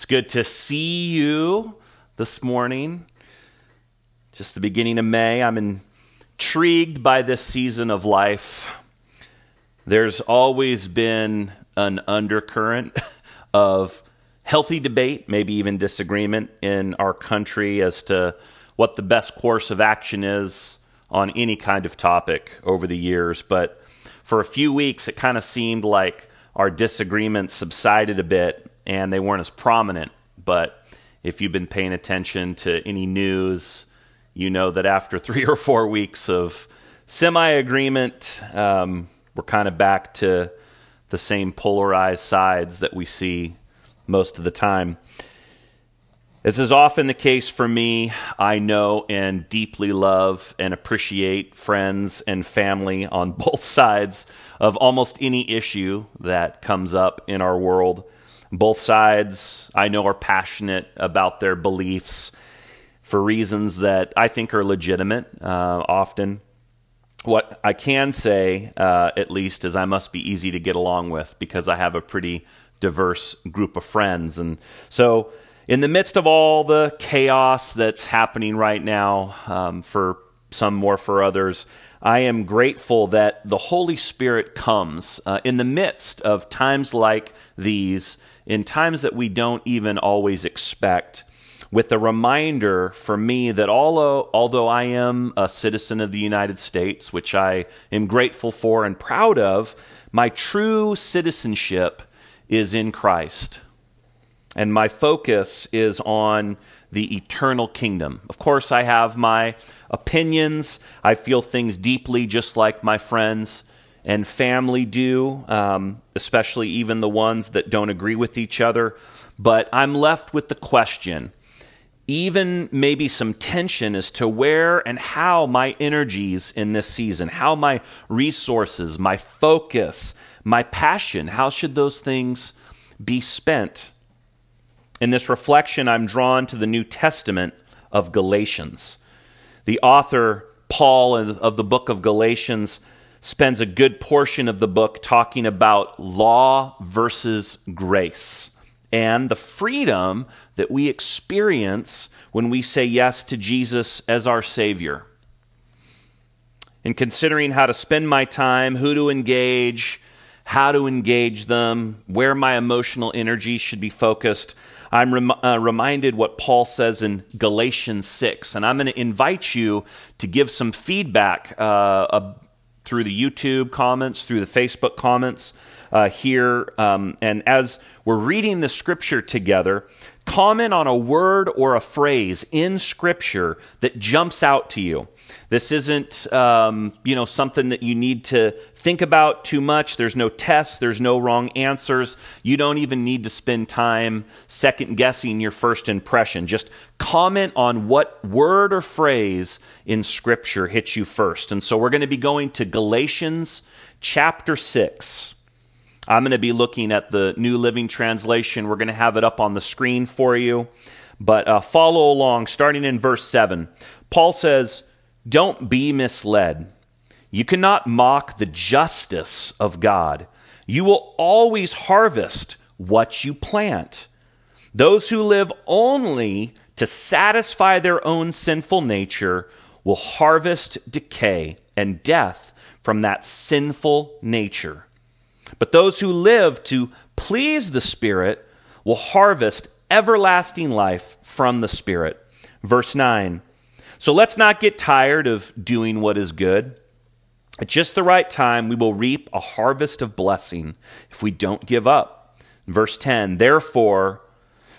It's good to see you this morning. Just the beginning of May. I'm intrigued by this season of life. There's always been an undercurrent of healthy debate, maybe even disagreement in our country as to what the best course of action is on any kind of topic over the years. But for a few weeks, it kind of seemed like our disagreements subsided a bit and they weren't as prominent. But if you've been paying attention to any news, you know that after three or four weeks of semi agreement, um, we're kind of back to the same polarized sides that we see most of the time. As is often the case for me, I know and deeply love and appreciate friends and family on both sides of almost any issue that comes up in our world. Both sides, I know, are passionate about their beliefs for reasons that I think are legitimate uh, often. What I can say, uh, at least, is I must be easy to get along with because I have a pretty diverse group of friends. And so, in the midst of all the chaos that's happening right now, um, for some more for others, I am grateful that the Holy Spirit comes uh, in the midst of times like these, in times that we don't even always expect, with a reminder for me that although, although I am a citizen of the United States, which I am grateful for and proud of, my true citizenship is in Christ. And my focus is on the eternal kingdom. Of course, I have my opinions. I feel things deeply, just like my friends and family do, um, especially even the ones that don't agree with each other. But I'm left with the question, even maybe some tension as to where and how my energies in this season, how my resources, my focus, my passion, how should those things be spent? In this reflection, I'm drawn to the New Testament of Galatians. The author, Paul, of the book of Galatians, spends a good portion of the book talking about law versus grace and the freedom that we experience when we say yes to Jesus as our Savior. In considering how to spend my time, who to engage, how to engage them, where my emotional energy should be focused, I'm rem- uh, reminded what Paul says in Galatians 6. And I'm going to invite you to give some feedback uh, through the YouTube comments, through the Facebook comments uh, here. Um, and as we're reading the scripture together, comment on a word or a phrase in Scripture that jumps out to you. This isn't, um, you know, something that you need to think about too much. There's no tests. There's no wrong answers. You don't even need to spend time second guessing your first impression. Just comment on what word or phrase in Scripture hits you first. And so we're going to be going to Galatians chapter 6. I'm going to be looking at the New Living Translation. We're going to have it up on the screen for you. But uh, follow along, starting in verse 7. Paul says, Don't be misled. You cannot mock the justice of God. You will always harvest what you plant. Those who live only to satisfy their own sinful nature will harvest decay and death from that sinful nature. But those who live to please the Spirit will harvest everlasting life from the Spirit. Verse 9. So let's not get tired of doing what is good. At just the right time, we will reap a harvest of blessing if we don't give up. Verse 10 Therefore,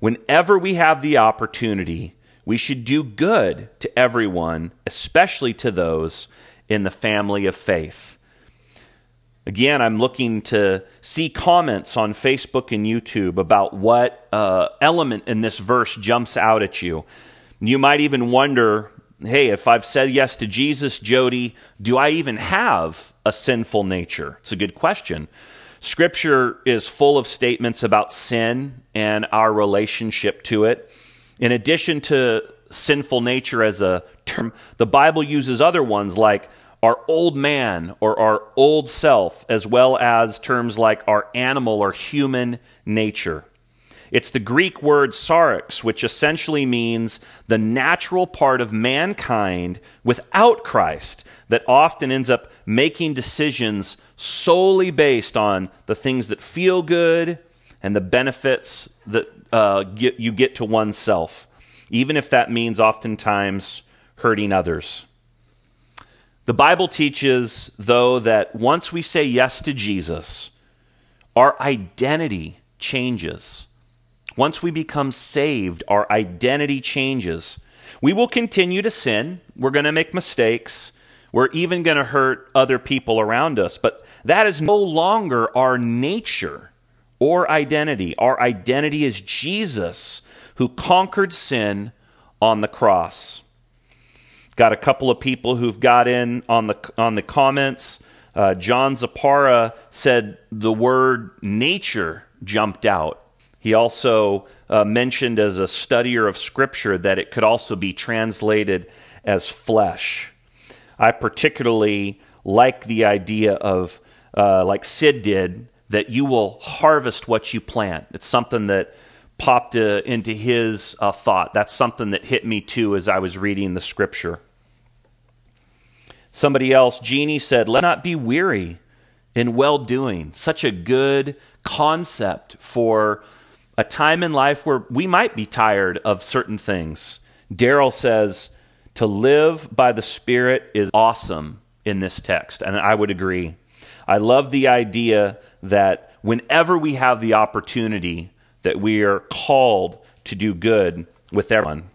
whenever we have the opportunity, we should do good to everyone, especially to those in the family of faith. Again, I'm looking to see comments on Facebook and YouTube about what uh, element in this verse jumps out at you. You might even wonder hey, if I've said yes to Jesus, Jody, do I even have a sinful nature? It's a good question. Scripture is full of statements about sin and our relationship to it. In addition to sinful nature as a term, the Bible uses other ones like our old man or our old self, as well as terms like our animal or human nature. It's the Greek word sarx, which essentially means the natural part of mankind without Christ that often ends up making decisions solely based on the things that feel good and the benefits that uh, get, you get to oneself, even if that means oftentimes hurting others. The Bible teaches, though, that once we say yes to Jesus, our identity changes. Once we become saved, our identity changes. We will continue to sin. We're going to make mistakes. We're even going to hurt other people around us. But that is no longer our nature or identity. Our identity is Jesus who conquered sin on the cross. Got a couple of people who've got in on the on the comments. Uh, John Zapara said the word nature jumped out. He also uh, mentioned as a studier of Scripture that it could also be translated as flesh. I particularly like the idea of, uh, like Sid did, that you will harvest what you plant. It's something that popped uh, into his uh, thought. That's something that hit me too as I was reading the Scripture. Somebody else, Jeannie said, Let not be weary in well doing. Such a good concept for a time in life where we might be tired of certain things. Daryl says, to live by the Spirit is awesome in this text, and I would agree. I love the idea that whenever we have the opportunity, that we are called to do good with everyone.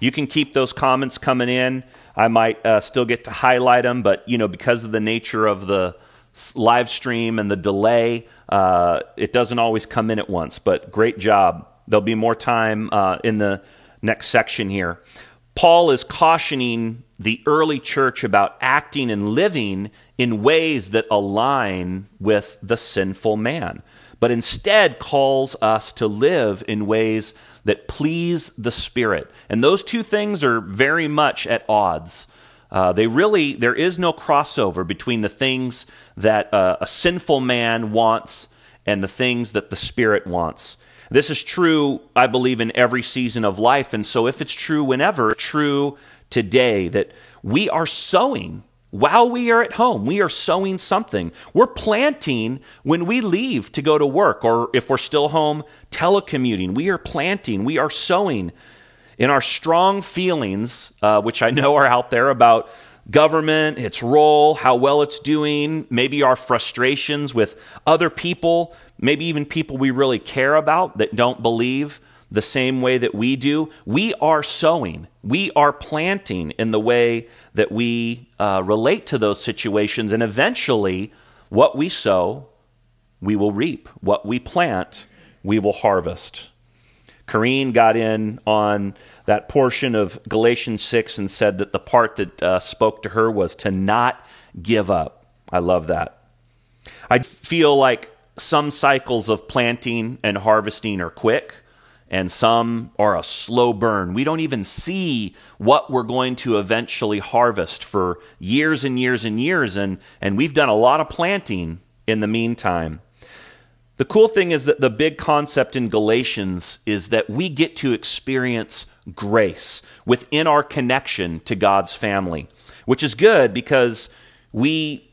You can keep those comments coming in. I might uh, still get to highlight them, but you know, because of the nature of the live stream and the delay, uh, it doesn't always come in at once, but great job. There'll be more time uh, in the next section here. Paul is cautioning the early church about acting and living in ways that align with the sinful man, but instead calls us to live in ways that please the Spirit. And those two things are very much at odds. Uh, they really, there is no crossover between the things that uh, a sinful man wants and the things that the Spirit wants. This is true, I believe, in every season of life. And so, if it's true whenever, true today, that we are sowing while we are at home. We are sowing something. We're planting when we leave to go to work, or if we're still home, telecommuting. We are planting. We are sowing in our strong feelings, uh, which I know are out there about government, its role, how well it's doing, maybe our frustrations with other people, maybe even people we really care about that don't believe the same way that we do. We are sowing, we are planting in the way that we uh, relate to those situations, and eventually, what we sow, we will reap. What we plant, we will harvest. Corrine got in on that portion of Galatians 6 and said that the part that uh, spoke to her was to not give up. I love that. I feel like some cycles of planting and harvesting are quick, and some are a slow burn. We don't even see what we're going to eventually harvest for years and years and years, and, and we've done a lot of planting in the meantime. The cool thing is that the big concept in Galatians is that we get to experience grace within our connection to God's family, which is good because we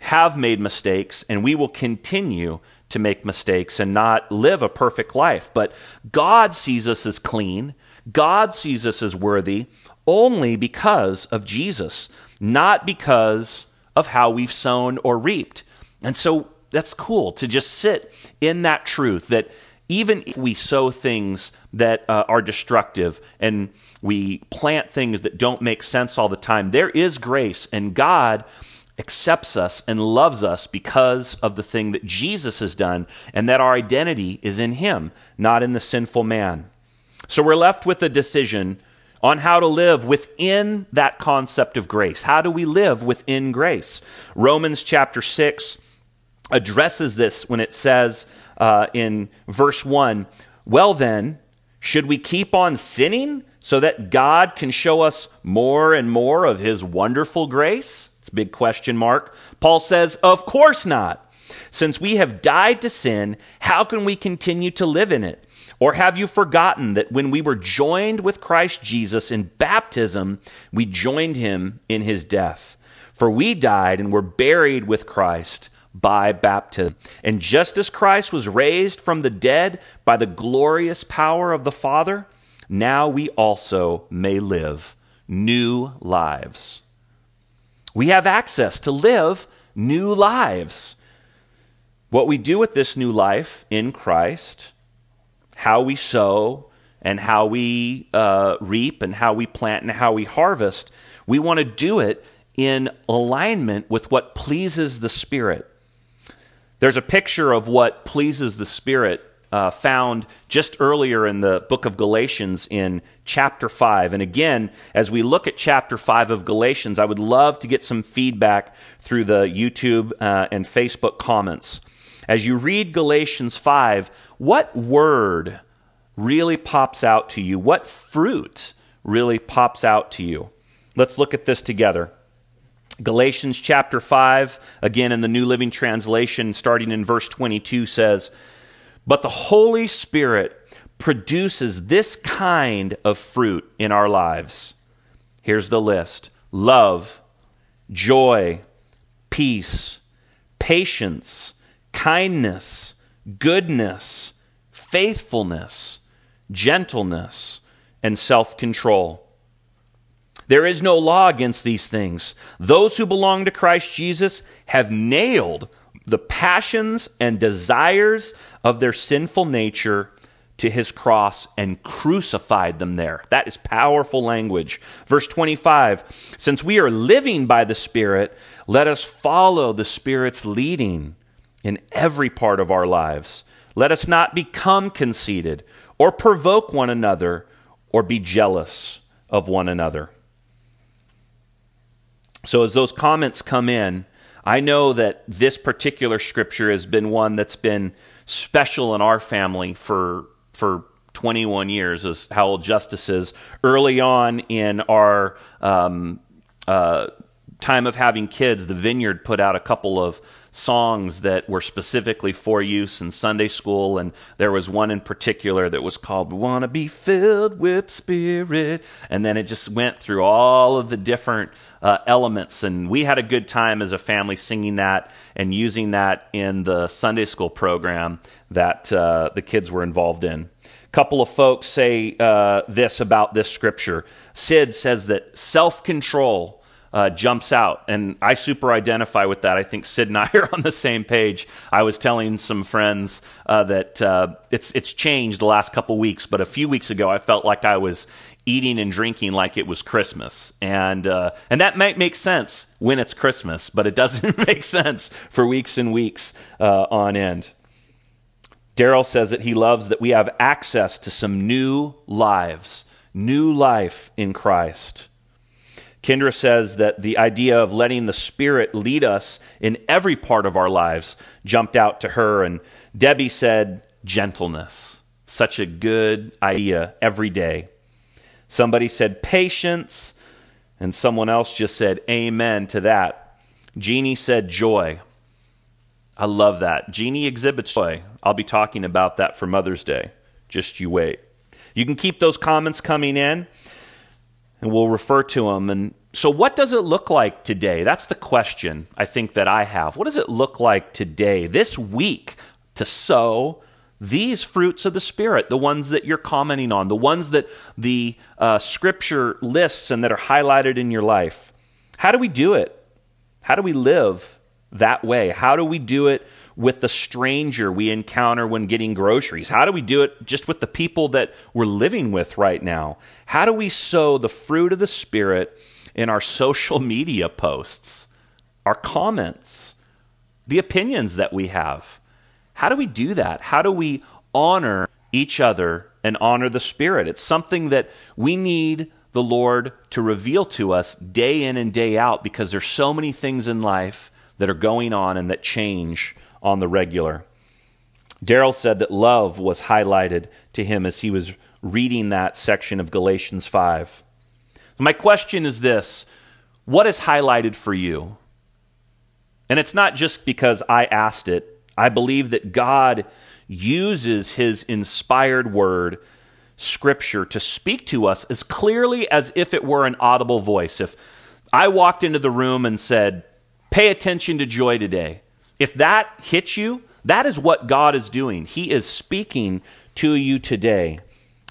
have made mistakes and we will continue to make mistakes and not live a perfect life. But God sees us as clean, God sees us as worthy only because of Jesus, not because of how we've sown or reaped. And so that's cool to just sit in that truth that even if we sow things that uh, are destructive and we plant things that don't make sense all the time, there is grace, and God accepts us and loves us because of the thing that Jesus has done, and that our identity is in Him, not in the sinful man. So we're left with a decision on how to live within that concept of grace. How do we live within grace? Romans chapter 6 addresses this when it says uh, in verse 1 Well, then, should we keep on sinning so that God can show us more and more of his wonderful grace? Big question mark. Paul says, Of course not. Since we have died to sin, how can we continue to live in it? Or have you forgotten that when we were joined with Christ Jesus in baptism, we joined him in his death? For we died and were buried with Christ by baptism. And just as Christ was raised from the dead by the glorious power of the Father, now we also may live new lives. We have access to live new lives. What we do with this new life in Christ, how we sow, and how we uh, reap, and how we plant, and how we harvest, we want to do it in alignment with what pleases the Spirit. There's a picture of what pleases the Spirit uh, found just earlier in the book of Galatians in chapter 5. And again, as we look at chapter 5 of Galatians, I would love to get some feedback through the YouTube uh, and Facebook comments. As you read Galatians 5, what word really pops out to you? What fruit really pops out to you? Let's look at this together. Galatians chapter 5, again in the New Living Translation, starting in verse 22, says, but the Holy Spirit produces this kind of fruit in our lives. Here's the list love, joy, peace, patience, kindness, goodness, faithfulness, gentleness, and self control. There is no law against these things. Those who belong to Christ Jesus have nailed the passions and desires of their sinful nature to his cross and crucified them there. That is powerful language. Verse 25 Since we are living by the Spirit, let us follow the Spirit's leading in every part of our lives. Let us not become conceited or provoke one another or be jealous of one another. So, as those comments come in, I know that this particular scripture has been one that's been special in our family for for 21 years, as Howell Justice is. Early on in our um, uh, time of having kids, the Vineyard put out a couple of songs that were specifically for use in Sunday school, and there was one in particular that was called Want to Be Filled with Spirit," and then it just went through all of the different uh, elements, and we had a good time as a family singing that and using that in the Sunday school program that uh, the kids were involved in. A couple of folks say uh, this about this scripture. Sid says that self-control uh, jumps out. And I super identify with that. I think Sid and I are on the same page. I was telling some friends uh, that uh, it's, it's changed the last couple weeks, but a few weeks ago I felt like I was eating and drinking like it was Christmas. And, uh, and that might make sense when it's Christmas, but it doesn't make sense for weeks and weeks uh, on end. Daryl says that he loves that we have access to some new lives, new life in Christ. Kendra says that the idea of letting the Spirit lead us in every part of our lives jumped out to her. And Debbie said, gentleness. Such a good idea every day. Somebody said, patience. And someone else just said, amen to that. Jeannie said, joy. I love that. Jeannie exhibits joy. I'll be talking about that for Mother's Day. Just you wait. You can keep those comments coming in and we'll refer to them. And so, what does it look like today? That's the question I think that I have. What does it look like today, this week, to sow these fruits of the Spirit, the ones that you're commenting on, the ones that the uh, Scripture lists and that are highlighted in your life? How do we do it? How do we live that way? How do we do it with the stranger we encounter when getting groceries? How do we do it just with the people that we're living with right now? How do we sow the fruit of the Spirit in our social media posts, our comments, the opinions that we have? How do we do that? How do we honor each other and honor the Spirit? It's something that we need the Lord to reveal to us day in and day out because there's so many things in life that are going on and that change on the regular. Daryl said that love was highlighted to him as he was reading that section of Galatians 5. My question is this What is highlighted for you? And it's not just because I asked it. I believe that God uses his inspired word, Scripture, to speak to us as clearly as if it were an audible voice. If I walked into the room and said, Pay attention to joy today, if that hits you, that is what God is doing. He is speaking to you today.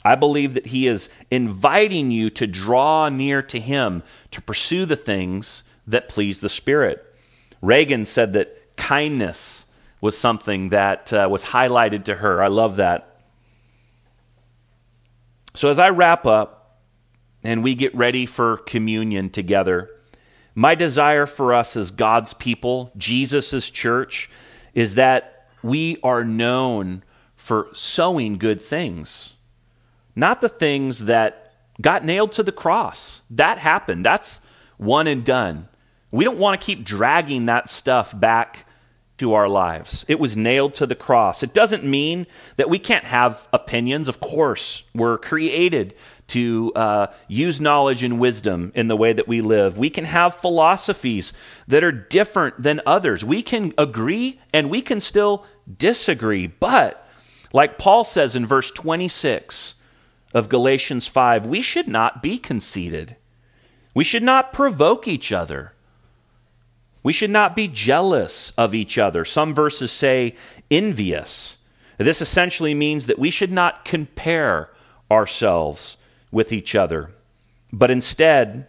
I believe that He is inviting you to draw near to Him, to pursue the things that please the Spirit. Reagan said that kindness was something that uh, was highlighted to her. I love that. So, as I wrap up and we get ready for communion together, my desire for us as God's people, Jesus' church, is that we are known for sowing good things, not the things that got nailed to the cross. That happened. That's one and done. We don't want to keep dragging that stuff back to our lives. It was nailed to the cross. It doesn't mean that we can't have opinions. Of course, we're created to uh, use knowledge and wisdom in the way that we live. We can have philosophies that are different than others. We can agree and we can still disagree. But, like Paul says in verse 26 of Galatians 5, we should not be conceited. We should not provoke each other. We should not be jealous of each other. Some verses say envious. This essentially means that we should not compare ourselves with each other, but instead,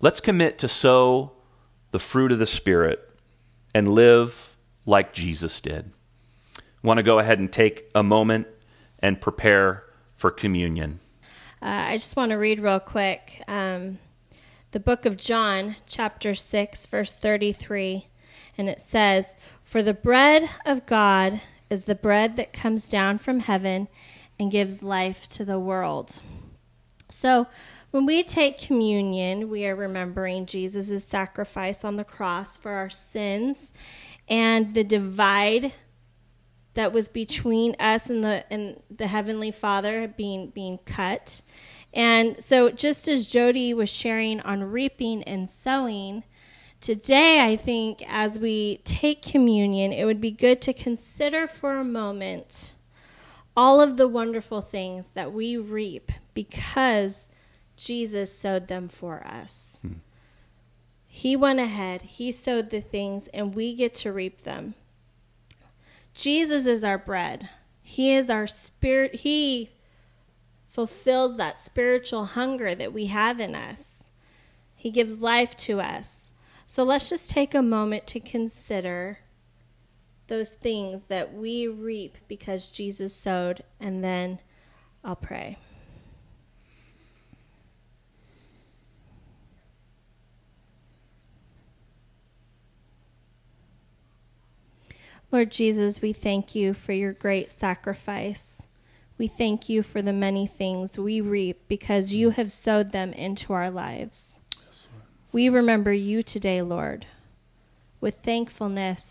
let's commit to sow the fruit of the Spirit and live like Jesus did. Want to go ahead and take a moment and prepare for communion. Uh, I just want to read real quick. Um, the book of John, chapter 6, verse 33, and it says, For the bread of God is the bread that comes down from heaven and gives life to the world. So, when we take communion, we are remembering Jesus' sacrifice on the cross for our sins and the divide that was between us and the and the heavenly Father being being cut. And so, just as Jody was sharing on reaping and sowing, today I think as we take communion, it would be good to consider for a moment all of the wonderful things that we reap because Jesus sowed them for us. Hmm. He went ahead, He sowed the things, and we get to reap them. Jesus is our bread. He is our spirit. He fulfills that spiritual hunger that we have in us. He gives life to us. So let's just take a moment to consider those things that we reap because Jesus sowed, and then I'll pray. Lord Jesus, we thank you for your great sacrifice. We thank you for the many things we reap because you have sowed them into our lives. Yes, we remember you today, Lord, with thankfulness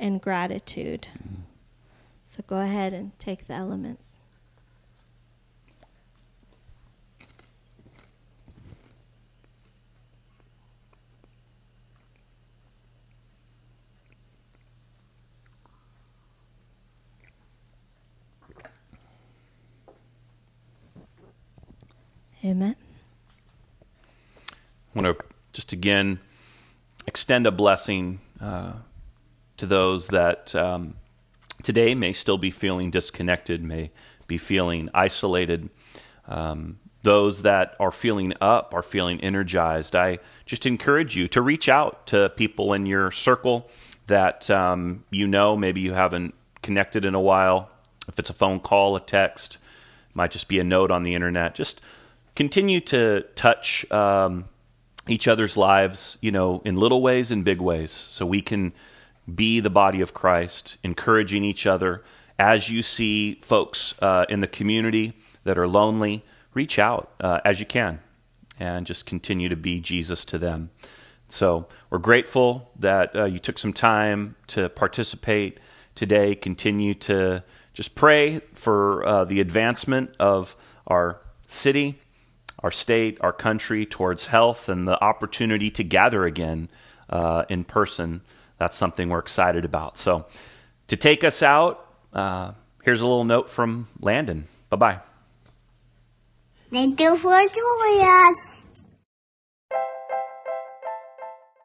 and gratitude. Mm-hmm. So go ahead and take the elements. Amen. I want to just again extend a blessing uh, to those that um, today may still be feeling disconnected, may be feeling isolated. Um, those that are feeling up, are feeling energized. I just encourage you to reach out to people in your circle that um, you know, maybe you haven't connected in a while. If it's a phone call, a text, might just be a note on the internet. Just continue to touch um, each other's lives, you know, in little ways and big ways, so we can be the body of Christ, encouraging each other. As you see folks uh, in the community that are lonely, reach out uh, as you can and just continue to be Jesus to them. So we're grateful that uh, you took some time to participate today. Continue to just pray for uh, the advancement of our city our state, our country towards health and the opportunity to gather again uh, in person. That's something we're excited about. So, to take us out, uh, here's a little note from Landon. Bye bye. Thank you for joining us.